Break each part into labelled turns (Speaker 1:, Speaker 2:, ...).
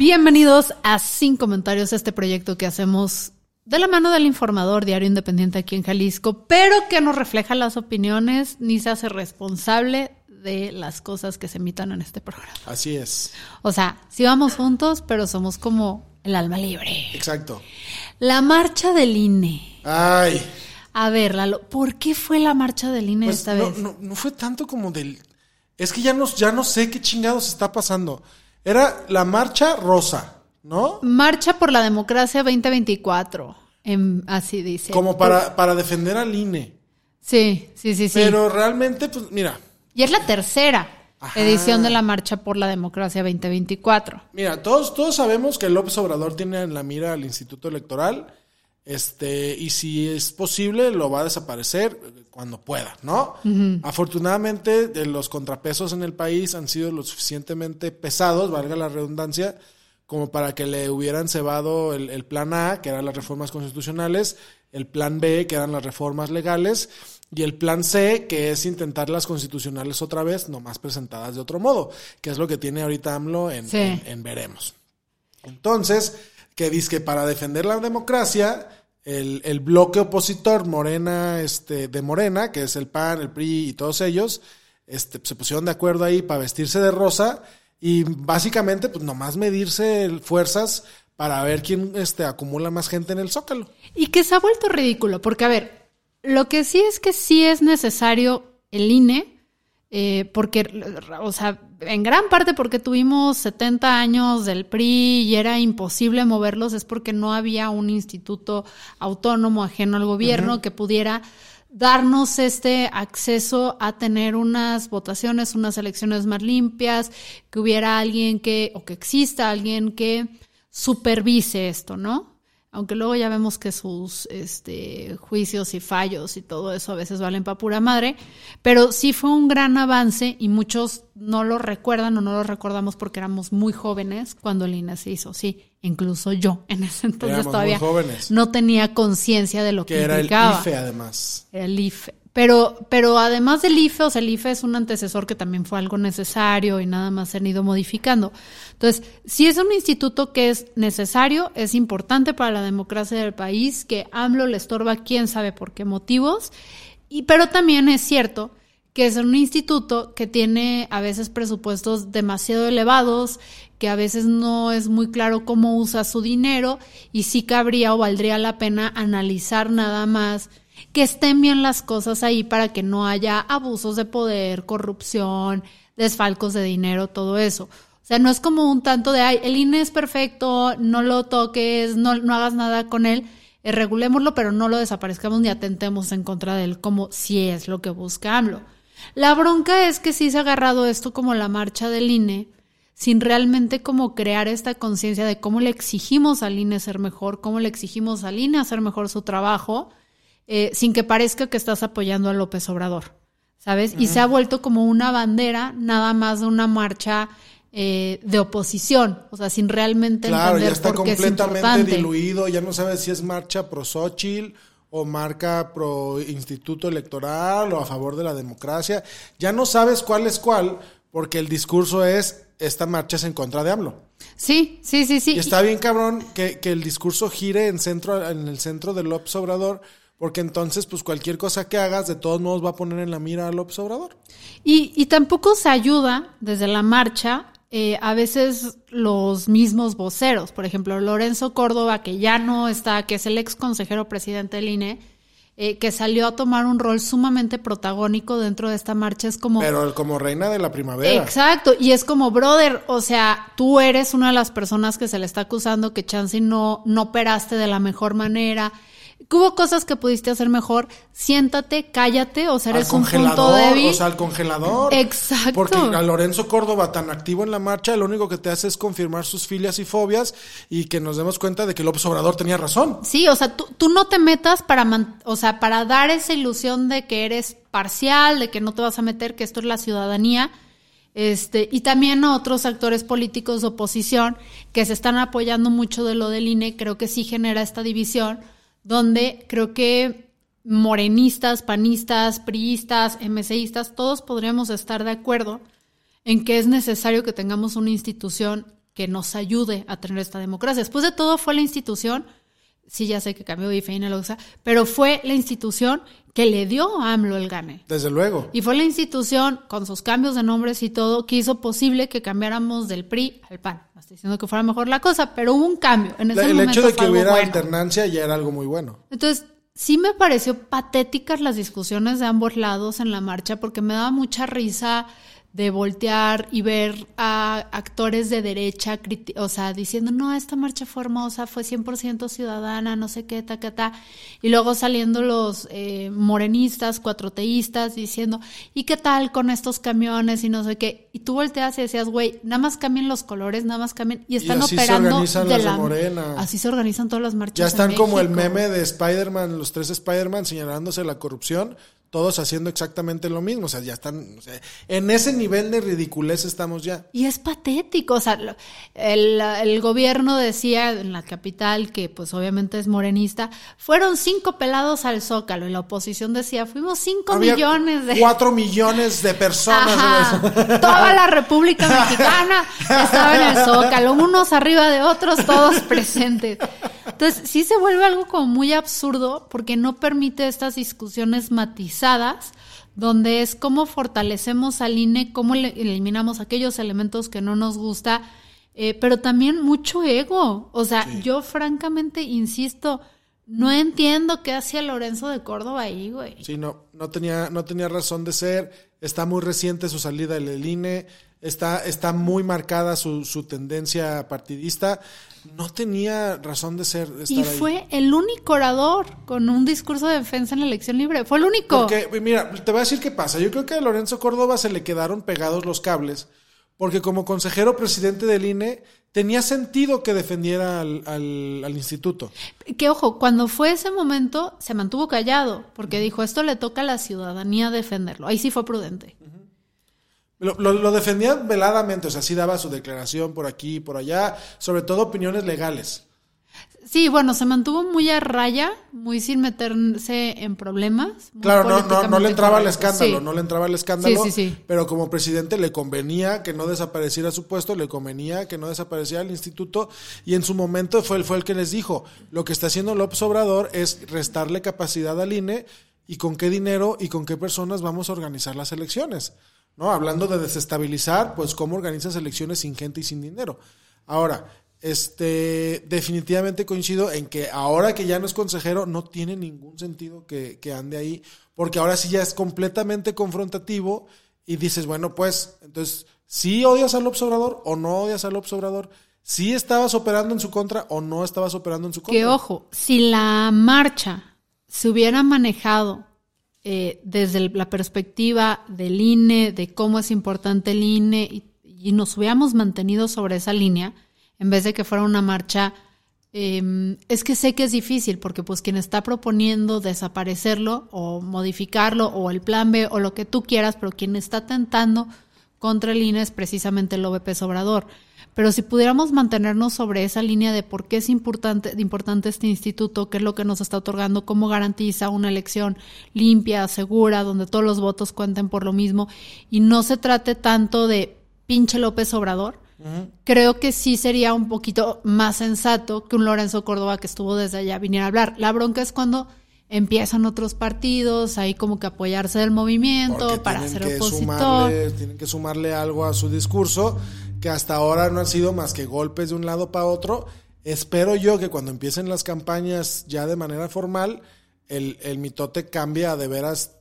Speaker 1: Bienvenidos a Sin Comentarios, este proyecto que hacemos de la mano del informador diario independiente aquí en Jalisco, pero que no refleja las opiniones ni se hace responsable de las cosas que se emitan en este programa.
Speaker 2: Así es.
Speaker 1: O sea, sí vamos juntos, pero somos como el alma libre.
Speaker 2: Exacto.
Speaker 1: La marcha del INE.
Speaker 2: Ay.
Speaker 1: A ver, Lalo, ¿por qué fue la marcha del INE
Speaker 2: Pues
Speaker 1: esta
Speaker 2: no,
Speaker 1: vez?
Speaker 2: no, no fue tanto como del. Es que ya no, ya no sé qué chingados está pasando. Era la marcha rosa, ¿no?
Speaker 1: Marcha por la democracia 2024. em, así dice.
Speaker 2: Como para, para defender al INE.
Speaker 1: Sí, sí, sí, sí.
Speaker 2: Pero realmente, pues mira,
Speaker 1: Y es la tercera
Speaker 2: Ajá.
Speaker 1: edición de la Marcha por la Democracia 2024.
Speaker 2: mira, todos, todos sabemos que López Obrador tiene en la mira al Instituto Electoral. Este, y si es posible, lo va a desaparecer cuando pueda, ¿no? Afortunadamente, de los contrapesos en el país han sido lo suficientemente pesados, valga la redundancia, como para que le hubieran cebado el, el plan A, que eran las reformas constitucionales, el plan B, que eran las reformas legales, y el plan C, que es intentar las constitucionales otra vez, nomás presentadas de otro modo, que es lo que tiene ahorita AMLO en,
Speaker 1: Sí.
Speaker 2: en- en Veremos. Entonces, que dice que para defender la democracia, el, el bloque opositor Morena, este, de Morena, que es el PAN, el PRI y todos ellos, este, se pusieron de acuerdo ahí para vestirse de rosa y básicamente, pues nomás medirse fuerzas para ver quién este, acumula más gente en el zócalo.
Speaker 1: Y que se ha vuelto ridículo, porque a ver, lo que sí es que sí es necesario el INE, eh, porque, o sea, en gran parte porque tuvimos 70 años del PRI y era imposible moverlos, es porque no había un instituto autónomo ajeno al gobierno que pudiera darnos este acceso a tener unas votaciones, unas elecciones más limpias, que hubiera alguien que, o que exista alguien que supervise esto, ¿no? Aunque luego ya vemos que sus este, juicios y fallos y todo eso a veces valen para pura madre, pero sí fue un gran avance y muchos no lo recuerdan o no lo recordamos porque éramos muy jóvenes cuando el INE se hizo, sí, incluso yo en ese entonces
Speaker 2: Éramos
Speaker 1: todavía no tenía conciencia de lo que,
Speaker 2: Que era el. IFE además.
Speaker 1: Era el IFE. Pero, pero además del IFE, o sea, el IFE es un antecesor que también fue algo necesario y nada más se han ido modificando. Entonces, si es un instituto que es necesario, es importante para la democracia del país, que AMLO le estorba quién sabe por qué motivos, y, pero también es cierto que es un instituto que tiene a veces presupuestos demasiado elevados, que a veces no es muy claro cómo usa su dinero y sí cabría o valdría la pena analizar nada más que estén bien las cosas ahí para que no haya abusos de poder, corrupción, desfalcos de dinero, todo eso. O sea, no es como un tanto de, ay, el INE es perfecto, no lo toques, no, no hagas nada con él, eh, regulémoslo, pero no lo desaparezcamos ni atentemos en contra de él, como si es lo que busca AMLO. La bronca es que sí se ha agarrado esto como la marcha del INE, sin realmente como crear esta conciencia de cómo le exigimos al INE ser mejor, cómo le exigimos al INE hacer mejor su trabajo, eh, sin que parezca que estás apoyando a López Obrador, ¿sabes? Y se ha vuelto como una bandera nada más de una marcha eh, de oposición, o sea, sin realmente
Speaker 2: Claro, ya está
Speaker 1: por qué es
Speaker 2: completamente diluido, ya no sabes si es marcha pro Xochitl o marca pro Instituto Electoral o a favor de la democracia. Ya no sabes cuál es cuál, porque el discurso es esta marcha es en contra de AMLO.
Speaker 1: Sí, sí, sí, sí.
Speaker 2: Y está bien cabrón que, que el discurso gire en centro, en el centro de López Obrador, porque entonces, pues cualquier cosa que hagas, de todos modos va a poner en la mira a López Obrador.
Speaker 1: Y, y tampoco se ayuda desde la marcha eh, a veces los mismos voceros. Por ejemplo, Lorenzo Córdoba, que ya no está, que es el ex consejero presidente del INE, eh, que salió a tomar un rol sumamente protagónico dentro de esta marcha. Es como...
Speaker 2: Pero como reina de la primavera.
Speaker 1: Exacto, y es como, brother, o sea, tú eres una de las personas que se le está acusando que Chansey no, no operaste de la mejor manera, hubo cosas que pudiste hacer mejor, siéntate, cállate, o sea,
Speaker 2: Al
Speaker 1: eres un punto
Speaker 2: congelador,
Speaker 1: débil.
Speaker 2: o sea, al congelador.
Speaker 1: Exacto.
Speaker 2: Porque a Lorenzo Córdoba, tan activo en la marcha, lo único que te hace es confirmar sus filias y fobias y que nos demos cuenta de que López Obrador tenía razón.
Speaker 1: Sí, o sea, tú, tú no te metas para, man- o sea, para dar esa ilusión de que eres parcial, de que no te vas a meter, que esto es la ciudadanía. Este, y también otros actores políticos de oposición que se están apoyando mucho de lo del INE, creo que sí genera esta división, donde creo que morenistas, panistas, priistas, MCistas, todos podríamos estar de acuerdo en que es necesario que tengamos una institución que nos ayude a tener esta democracia. Después de todo fue la institución, sí ya sé que cambió de IFEINA, lo pero fue la institución que le dio a AMLO el gane.
Speaker 2: Desde luego.
Speaker 1: Y fue la institución, con sus cambios de nombres y todo, que hizo posible que cambiáramos del PRI al PAN. No estoy diciendo que fuera mejor la cosa, pero hubo un cambio. En ese
Speaker 2: el
Speaker 1: momento
Speaker 2: hecho de que hubiera
Speaker 1: bueno.
Speaker 2: alternancia ya era algo muy bueno.
Speaker 1: Entonces, sí me pareció patéticas las discusiones de ambos lados en la marcha porque me daba mucha risa de voltear y ver a actores de derecha, o sea, diciendo, no, esta marcha fue hermosa, fue 100% ciudadana, no sé qué, ta, ta, ta. Y luego saliendo los eh, morenistas, cuatroteístas, diciendo, ¿y qué tal con estos camiones y no sé qué? Y tú volteas y decías, güey, nada más cambien los colores, nada más cambien, y están
Speaker 2: así se organizan
Speaker 1: de
Speaker 2: las de
Speaker 1: la...
Speaker 2: Morena.
Speaker 1: Así se organizan todas las marchas.
Speaker 2: Ya
Speaker 1: en
Speaker 2: están como el meme de Spider-Man, los tres Spider-Man señalándose la corrupción, todos haciendo exactamente lo mismo. O sea, ya están. o sea, en ese nivel de ridiculez estamos ya.
Speaker 1: Y es patético, o sea, el, el gobierno decía en la capital, que pues obviamente es morenista, fueron cinco pelados al Zócalo, y la oposición decía, fuimos cinco
Speaker 2: Había
Speaker 1: millones de...
Speaker 2: Cuatro millones de personas.
Speaker 1: Ajá, toda la República Mexicana estaba en el Zócalo, unos arriba de otros, todos presentes. Entonces, sí se vuelve algo como muy absurdo porque no permite estas discusiones matizadas, donde es cómo fortalecemos al INE, cómo le- eliminamos aquellos elementos que no nos gusta, eh, pero también mucho ego. O sea, yo francamente insisto, no entiendo qué hacía Lorenzo de Córdoba ahí, güey.
Speaker 2: Sí, no, no tenía, no tenía razón de ser. Está muy reciente su salida del INE. Está, está muy marcada su, su tendencia partidista. No tenía razón de ser. de
Speaker 1: Y
Speaker 2: ahí.
Speaker 1: fue el único orador con un discurso de defensa en la elección libre. Fue el único.
Speaker 2: Porque, mira, te voy a decir qué pasa. Yo creo que a Lorenzo Córdoba se le quedaron pegados los cables, porque como consejero presidente del INE tenía sentido que defendiera al, al- al instituto.
Speaker 1: Que ojo, cuando fue ese momento se mantuvo callado, porque dijo, esto le toca a la ciudadanía defenderlo. Ahí sí fue prudente.
Speaker 2: Lo, lo- lo defendía veladamente, o sea, sí daba su declaración por aquí y por allá, sobre todo opiniones legales.
Speaker 1: Sí, bueno, se mantuvo muy a raya, muy sin meterse en problemas.
Speaker 2: Claro, no, no, no le entraba el escándalo,
Speaker 1: Sí.
Speaker 2: no le entraba el escándalo,
Speaker 1: Sí, sí, sí.
Speaker 2: pero como presidente le convenía que no desapareciera su puesto, le convenía que no desapareciera el instituto, y en su momento fue, el- fue el que les dijo, lo que está haciendo López Obrador es restarle capacidad al INE y con qué dinero y con qué personas vamos a organizar las elecciones. ¿No? Hablando de desestabilizar, pues cómo organizas elecciones sin gente y sin dinero. Ahora, este, definitivamente coincido en que ahora que ya no es consejero, no tiene ningún sentido que, que ande ahí, porque ahora sí ya es completamente confrontativo y dices, bueno, pues, entonces, ¿sí odias al observador o no odias al observador? ¿Sí estabas operando en su contra o no estabas operando en su contra?
Speaker 1: Que ojo, si la marcha se hubiera manejado eh, desde la perspectiva del INE, de cómo es importante el INE, y, y nos hubiéramos mantenido sobre esa línea, en vez de que fuera una marcha, eh, es que sé que es difícil, porque pues quien está proponiendo desaparecerlo o modificarlo, o el plan B, o lo que tú quieras, pero quien está tentando contra el INE es precisamente el López Obrador. Pero si pudiéramos mantenernos sobre esa línea de por qué es importante, importante este instituto, qué es lo que nos está otorgando, cómo garantiza una elección limpia, segura, donde todos los votos cuenten por lo mismo, y no se trate tanto de pinche López Obrador, creo que sí sería un poquito más sensato que un Lorenzo Córdoba que estuvo desde allá viniera a hablar. La bronca es cuando empiezan otros partidos, ahí como que apoyarse del movimiento
Speaker 2: Porque
Speaker 1: para ser opositor.
Speaker 2: Sumarle, tienen que sumarle algo a su discurso, que hasta ahora no han sido más que golpes de un lado para otro. Espero yo que cuando empiecen las campañas ya de manera formal, el, el mitote cambie a de veras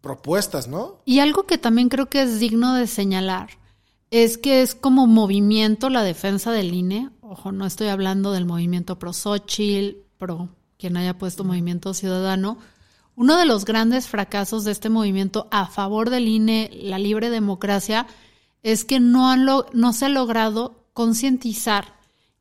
Speaker 2: propuestas, ¿no?
Speaker 1: Y algo que también creo que es digno de señalar es que es como movimiento la defensa del INE. Ojo, no estoy hablando del movimiento pro Xochitl, pro quien haya puesto Movimiento Ciudadano, uno de los grandes fracasos de este movimiento a favor del INE, la libre democracia, es que no, se ha logrado concientizar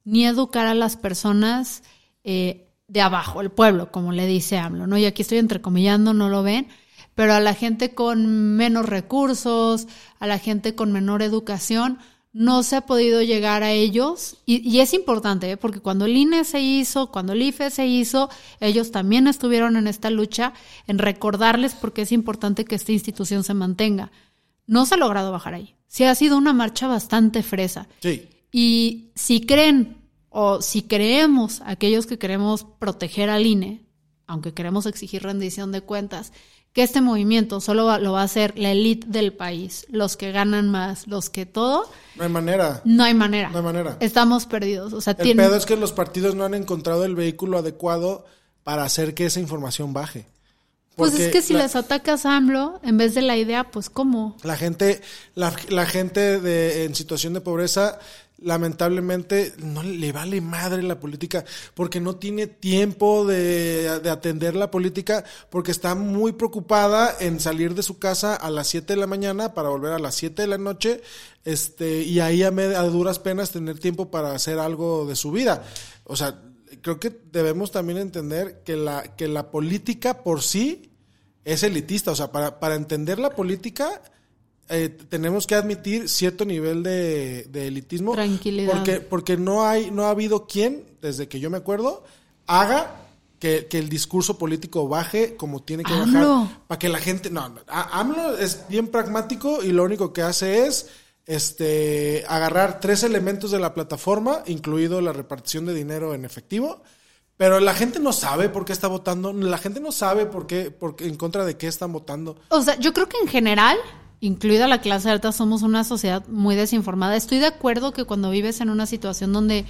Speaker 1: ni educar a las personas eh, de abajo, el pueblo, como le dice AMLO, ¿no? Y aquí estoy entrecomillando, no lo ven, pero a la gente con menos recursos, a la gente con menor educación, no se ha podido llegar a ellos y, es importante ¿eh? porque cuando el INE se hizo, cuando el IFE se hizo, ellos también estuvieron en esta lucha en recordarles porque es importante que esta institución se mantenga. No se ha logrado bajar ahí. Sí ha sido una marcha bastante fresa.
Speaker 2: Sí.
Speaker 1: Y si creen o si creemos, aquellos que queremos proteger al INE, aunque queremos exigir rendición de cuentas, que este movimiento solo lo va a hacer la élite del país, los que ganan más, los que todo.
Speaker 2: No hay manera.
Speaker 1: No hay manera.
Speaker 2: No hay manera.
Speaker 1: Estamos perdidos. O sea,
Speaker 2: el pedo es que los partidos no han encontrado el vehículo adecuado para hacer que esa información baje.
Speaker 1: Pues es que si les atacas a AMLO, en vez de la idea, pues ¿cómo?
Speaker 2: La gente, la, la gente de, en situación de pobreza lamentablemente no le vale madre la política porque no tiene tiempo de, atender la política porque está muy preocupada en salir de su casa a las 7 de la mañana para volver a las 7 de la noche este y ahí a, a duras penas tener tiempo para hacer algo de su vida. O sea, creo que debemos también entender que la, que la política por sí es elitista. O sea, para, para entender la política eh, tenemos que admitir cierto nivel de, elitismo.
Speaker 1: Tranquilidad.
Speaker 2: Porque, porque no, hay, no ha habido quien, desde que yo me acuerdo, haga que, el discurso político baje como tiene que bajar. Para que la gente. No, AMLO es bien pragmático y lo único que hace es este agarrar tres elementos de la plataforma, incluido la repartición de dinero en efectivo. Pero la gente no sabe por qué está votando, la gente no sabe por qué, por qué, en contra de qué están votando.
Speaker 1: O sea, yo creo que en general incluida la clase alta, somos una sociedad muy desinformada. Estoy de acuerdo que cuando vives en una situación donde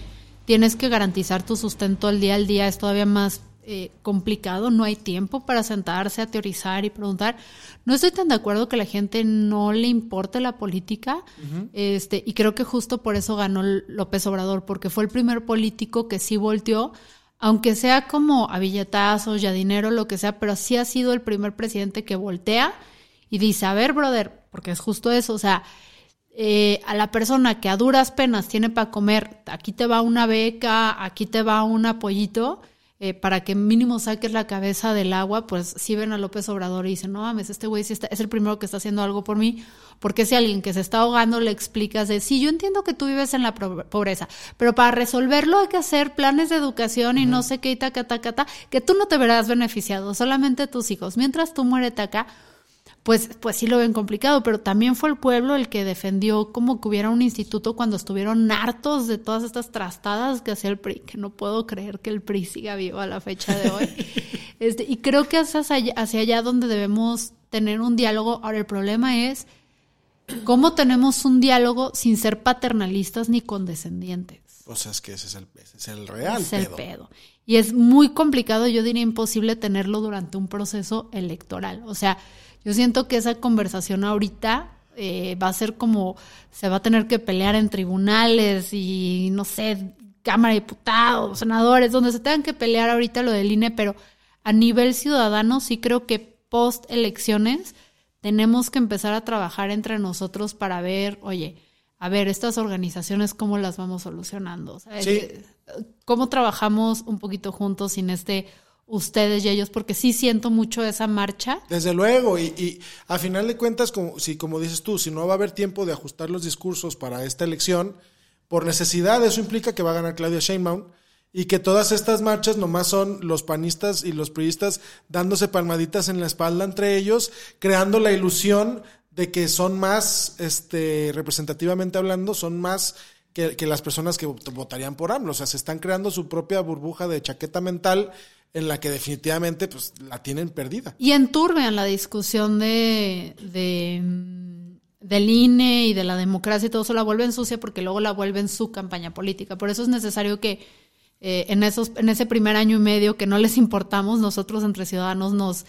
Speaker 1: tienes que garantizar tu sustento al día al día es todavía más eh, complicado, no hay tiempo para sentarse a teorizar y preguntar. No estoy tan de acuerdo que la gente no le importe la política, este, y creo que justo por eso ganó López Obrador, porque fue el primer político que sí volteó, aunque sea como a billetazos, ya dinero, lo que sea, pero sí ha sido el primer presidente que voltea y dice, a ver, brother, porque es justo eso, o sea, eh, a la persona que a duras penas tiene para comer, aquí te va una beca, aquí te va un apoyito, eh, para que mínimo saques la cabeza del agua, pues si ven a López Obrador y dicen, no mames, este güey sí es el primero que está haciendo algo por mí, porque si a alguien que se está ahogando le explicas de, sí, yo entiendo que tú vives en la pobreza, pero para resolverlo hay que hacer planes de educación y no sé qué, y taca, taca, taca, que tú no te verás beneficiado, solamente tus hijos. Mientras tú muérete acá, pues, pues sí lo ven complicado, pero también fue el pueblo el que defendió como que hubiera un instituto cuando estuvieron hartos de todas estas trastadas que hacía el PRI, que no puedo creer que el PRI siga vivo a la fecha de hoy. este, y creo que es hacia allá, hacia allá donde debemos tener un diálogo. Ahora, el problema es cómo tenemos un diálogo sin ser paternalistas ni condescendientes.
Speaker 2: Pues es que ese es el, ese es el real
Speaker 1: es el pedo. Y es muy complicado, yo diría imposible tenerlo durante un proceso electoral. O sea, yo siento que esa conversación ahorita eh, va a ser como, se va a tener que pelear en tribunales y no sé, Cámara de Diputados, senadores, donde se tengan que pelear ahorita lo del INE, pero a nivel ciudadano sí creo que post elecciones tenemos que empezar a trabajar entre nosotros para ver, oye, a ver, estas organizaciones, ¿cómo las vamos solucionando? Eh, ¿Cómo trabajamos un poquito juntos sin este ustedes y ellos, porque sí siento mucho esa marcha.
Speaker 2: Desde luego, y, a final de cuentas, como, si, como dices tú, si no va a haber tiempo de ajustar los discursos para esta elección, por necesidad, eso implica que va a ganar Claudia Sheinbaum y que todas estas marchas nomás son los panistas y los priistas dándose palmaditas en la espalda entre ellos, creando la ilusión de que son más, este, representativamente hablando, son más que, que las personas que votarían por AMLO. O sea, se están creando su propia burbuja de chaqueta mental en la que definitivamente pues la tienen perdida.
Speaker 1: Y enturbian la discusión de, de del INE y de la democracia y todo eso la vuelven sucia porque luego la vuelven su campaña política. Por eso es necesario que eh, en esos en ese primer año y medio que no les importamos nosotros entre ciudadanos nos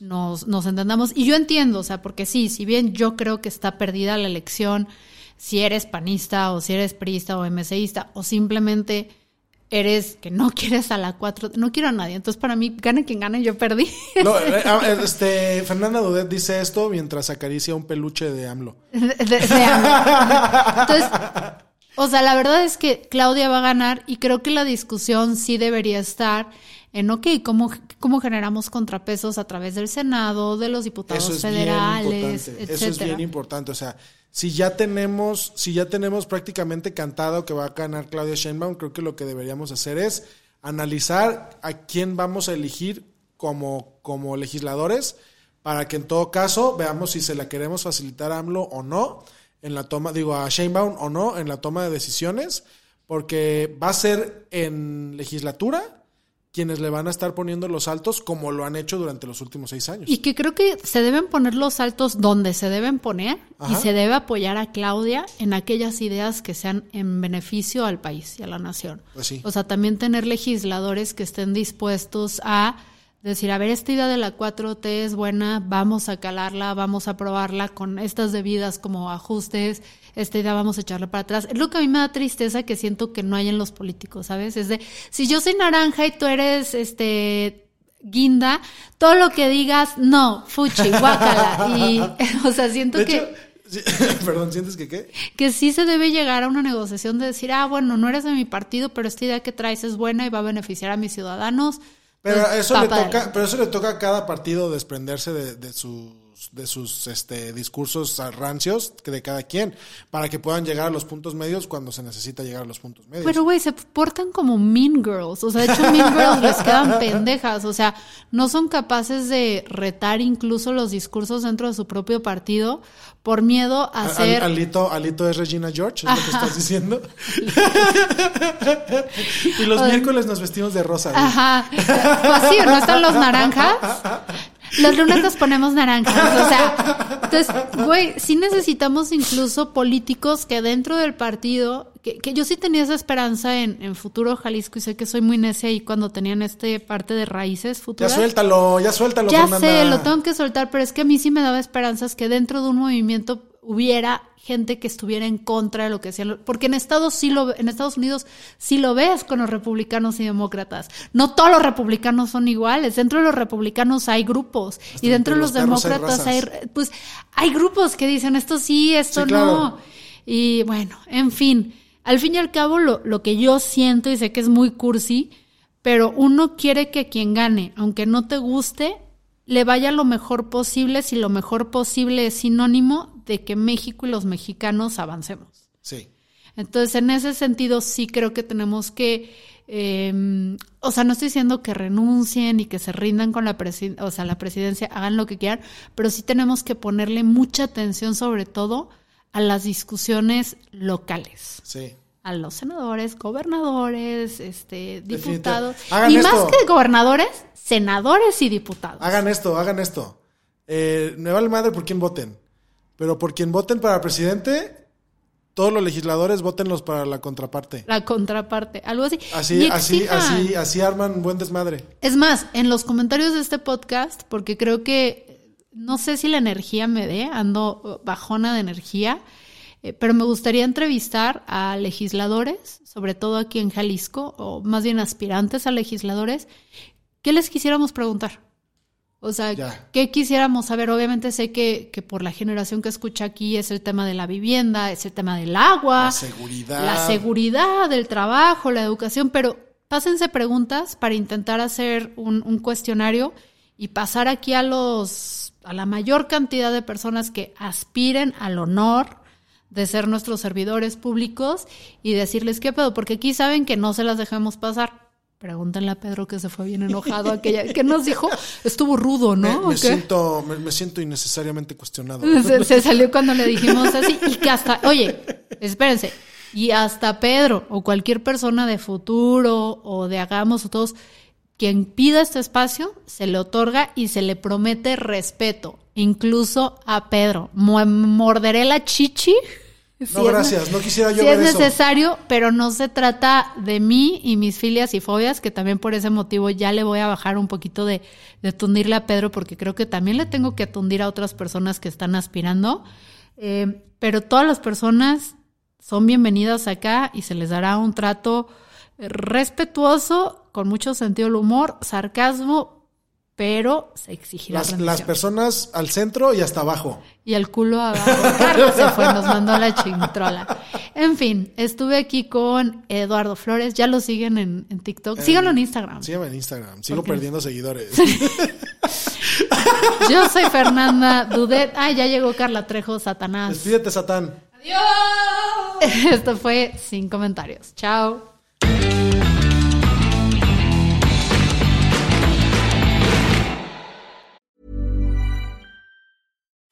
Speaker 1: nos, nos entendamos. Y yo entiendo, o sea, porque sí, si bien yo creo que está perdida la elección, si eres panista o si eres priista o MCista o simplemente eres que no quieres a la 4, no quiero a nadie. Entonces, para mí, gane quien gane, yo perdí.
Speaker 2: No, eh, ah, eh, este, Fernanda Dudet dice esto mientras acaricia un peluche de AMLO.
Speaker 1: De- de- de AMLO. Entonces, o sea, la verdad es que Claudia va a ganar y creo que la discusión sí debería estar en, ok, ¿cómo, cómo generamos contrapesos a través del Senado, de los diputados
Speaker 2: Eso es
Speaker 1: federales,
Speaker 2: bien? Eso es bien importante. O sea, si ya tenemos, si ya tenemos prácticamente cantado que va a ganar Claudia Sheinbaum, creo que lo que deberíamos hacer es analizar a quién vamos a elegir como, como legisladores para que en todo caso veamos si se la queremos facilitar a AMLO o no en la toma, digo a Sheinbaum o no en la toma de decisiones, porque va a ser en legislatura quienes le van a estar poniendo los altos como lo han hecho durante los últimos seis años.
Speaker 1: Y que creo que se deben poner los saltos donde se deben poner y se debe apoyar a Claudia en aquellas ideas que sean en beneficio al país y a la nación.
Speaker 2: Pues sí.
Speaker 1: O sea, también tener legisladores que estén dispuestos a decir, a ver, esta idea de la 4T es buena, vamos a calarla, vamos a aprobarla con estas debidas como ajustes, esta idea vamos a echarla para atrás. Es lo que a mí me da tristeza que siento que no hay en los políticos, ¿sabes? Es de, si yo soy naranja y tú eres, este, guinda, todo lo que digas, no, fuchi, guácala. Y, o sea, siento
Speaker 2: De
Speaker 1: que...
Speaker 2: hecho, sí, perdón, ¿sientes que qué?
Speaker 1: que sí se debe llegar a una negociación de decir, ah, bueno, no eres de mi partido, pero esta idea que traes es buena y va a beneficiar a mis ciudadanos.
Speaker 2: Pero eso le toca, pero eso le toca a cada partido desprenderse de, de sus de sus este discursos rancios que de cada quien para que puedan llegar a los puntos medios cuando se necesita llegar a los puntos medios.
Speaker 1: Pero, güey, se portan como mean girls. O sea, de hecho, mean girls les quedan pendejas. O sea, no son capaces de retar incluso los discursos dentro de su propio partido por miedo a
Speaker 2: Al-
Speaker 1: ser...
Speaker 2: Alito, Alito es Regina George, es lo que estás diciendo. y los miércoles nos vestimos de rosa. güey.
Speaker 1: Ajá. Pues sí, ¿no están los naranjas? Los lunes nos ponemos naranjas. O sea, entonces, güey, sí necesitamos incluso políticos que dentro del partido, que, que yo sí tenía esa esperanza en, en futuro Jalisco y sé que soy muy necia ahí cuando tenían este parte de raíces
Speaker 2: Ya
Speaker 1: futuras.
Speaker 2: suéltalo, ya suéltalo,
Speaker 1: Ya
Speaker 2: Fernanda.
Speaker 1: sé, lo tengo que soltar, pero es que a mí sí me daba esperanzas que dentro de un movimiento hubiera gente que estuviera en contra de lo que hacían, porque en Estados sí lo en Estados Unidos sí lo ves con los republicanos y demócratas. No todos los republicanos son iguales, dentro de los republicanos hay grupos y dentro de los,
Speaker 2: hay
Speaker 1: demócratas hay, pues hay grupos que dicen esto sí, esto
Speaker 2: Sí, claro.
Speaker 1: no. Y bueno, en fin, al fin y al cabo lo, lo que yo siento y sé que es muy cursi, pero uno quiere que quien gane, aunque no te guste, le vaya lo mejor posible si lo mejor posible es sinónimo de que México y los mexicanos avancemos.
Speaker 2: Sí.
Speaker 1: Entonces, en ese sentido, sí creo que tenemos que, eh, o sea, no estoy diciendo que renuncien y que se rindan con la, o sea, la presidencia, hagan lo que quieran, pero sí tenemos que ponerle mucha atención, sobre todo, a las discusiones locales
Speaker 2: Sí.
Speaker 1: a los senadores, gobernadores, este, diputados. Y
Speaker 2: esto.
Speaker 1: más que gobernadores, senadores y diputados.
Speaker 2: Hagan esto, hagan esto. Eh, me vale madre por quién voten. Pero por quien voten para presidente, todos los legisladores votenlos para la contraparte.
Speaker 1: La contraparte, algo así.
Speaker 2: Así, así, así, así arman buen desmadre.
Speaker 1: Es más, en los comentarios de este podcast, porque creo que no sé si la energía me dé, ando bajona de energía, eh, pero me gustaría entrevistar a legisladores, sobre todo aquí en Jalisco, o más bien aspirantes a legisladores, ¿qué les quisiéramos preguntar? O sea,
Speaker 2: Ya.
Speaker 1: ¿qué quisiéramos saber? Obviamente sé que, que por la generación que escucha aquí es el tema de la vivienda, es el tema del agua,
Speaker 2: La seguridad.
Speaker 1: la seguridad, el trabajo, la educación, pero pásense preguntas para intentar hacer un, un cuestionario y pasar aquí a los a la mayor cantidad de personas que aspiren al honor de ser nuestros servidores públicos y decirles qué pedo, porque aquí saben que no se las dejemos pasar. Pregúntenle a Pedro que se fue bien enojado aquella que nos dijo, estuvo rudo, ¿no?
Speaker 2: me
Speaker 1: ¿O qué?
Speaker 2: siento, me, me siento innecesariamente cuestionado.
Speaker 1: Se, se salió cuando le dijimos así. Y que hasta, oye, espérense. Y hasta Pedro o cualquier persona de futuro o de Hagamos o todos, quien pida este espacio, se le otorga y se le promete respeto. Incluso a Pedro. Morderé la chichi.
Speaker 2: No,
Speaker 1: si
Speaker 2: gracias, no quisiera yo
Speaker 1: Si
Speaker 2: ver
Speaker 1: es
Speaker 2: eso.
Speaker 1: necesario, pero no se trata de mí y mis filias y fobias, que también por ese motivo ya le voy a bajar un poquito de, de tundirle a Pedro, porque creo que también le tengo que tundir a otras personas que están aspirando. Eh, pero todas las personas son bienvenidas acá y se les dará un trato respetuoso, con mucho sentido del humor, sarcasmo, pero se exigirá
Speaker 2: Las,
Speaker 1: rendición.
Speaker 2: las personas al centro y hasta abajo.
Speaker 1: Y el culo abajo. Carlos se fue, nos mandó la chintrola. En fin, estuve aquí con Eduardo Flores. Ya lo siguen en, en TikTok. Síganlo en Instagram.
Speaker 2: Síganme en Instagram. Sigo perdiendo seguidores.
Speaker 1: Yo soy Fernanda Dudet. Ah, ya llegó Carla Trejo, Satanás.
Speaker 2: Despídete, Satán.
Speaker 1: Esto fue Sin Comentarios. Chao.